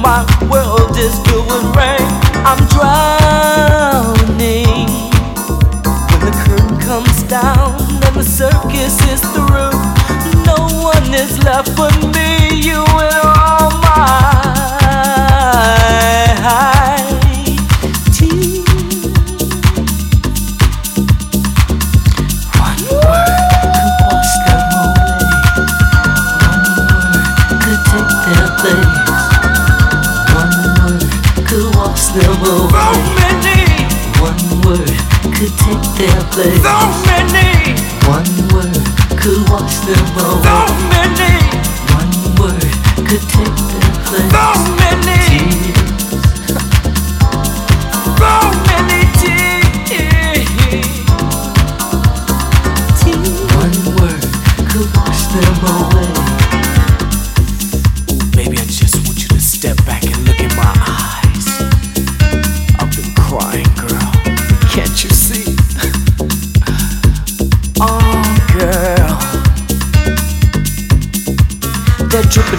my world is with rain. I'm drowning. When the curtain comes down and the circus is through, no one is left but me, you, and all their place. So many. One word could wash them away. So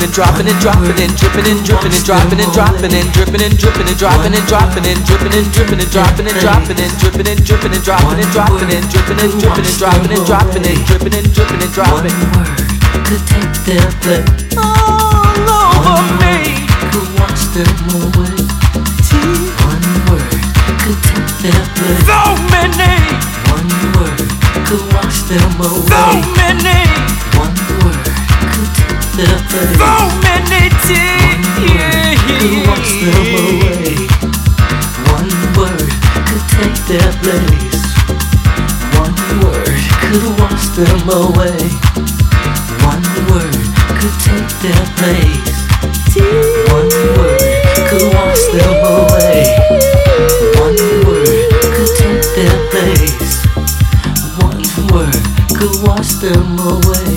and dropping and dropping and dripping and dripping and dropping and dropping and dripping and dripping and dropping and dropping and dripping and dripping and dropping and dropping and dripping and dripping and dropping and dropping and dripping and dripping and dropping and dropping and dripping and dripping and dropping. One word could take their place all over me. Could wash them away. One word could take their place. So many. One word could wash them away. So many. One word could away. One word could take their place. One word could wash them away. One word could take their place. One word could wash them away. One word could take their place. One word could wash them away.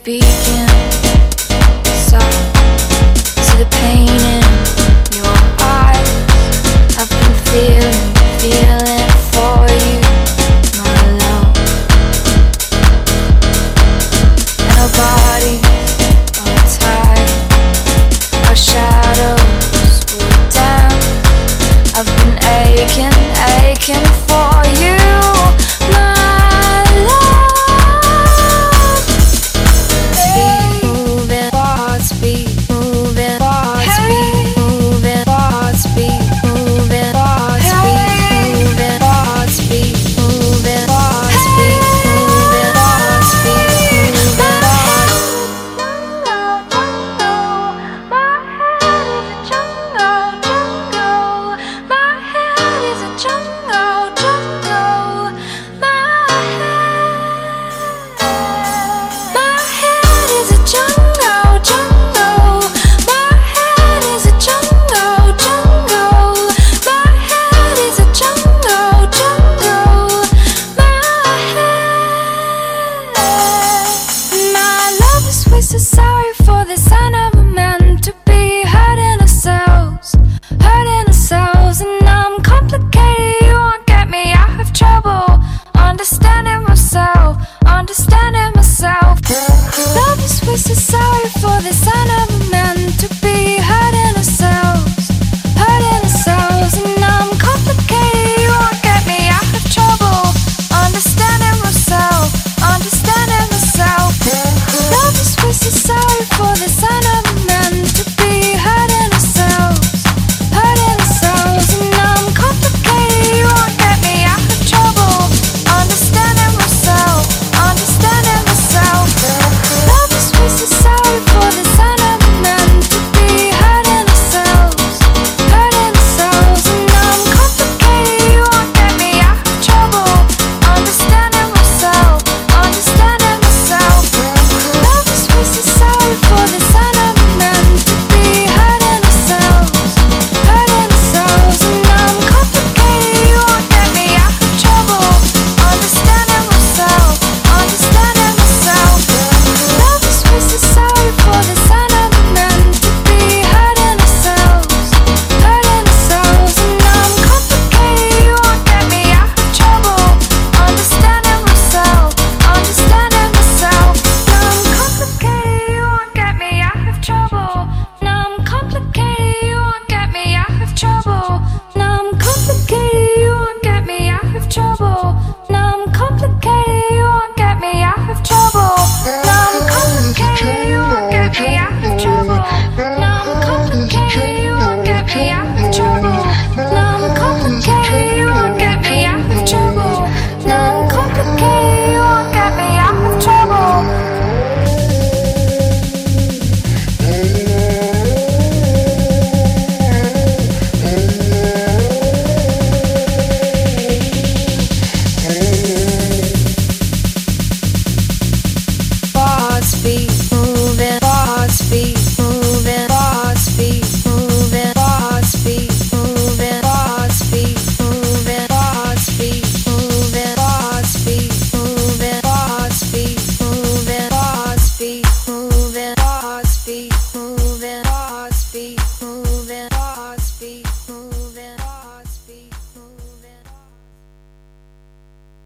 speaking soft. to the pain in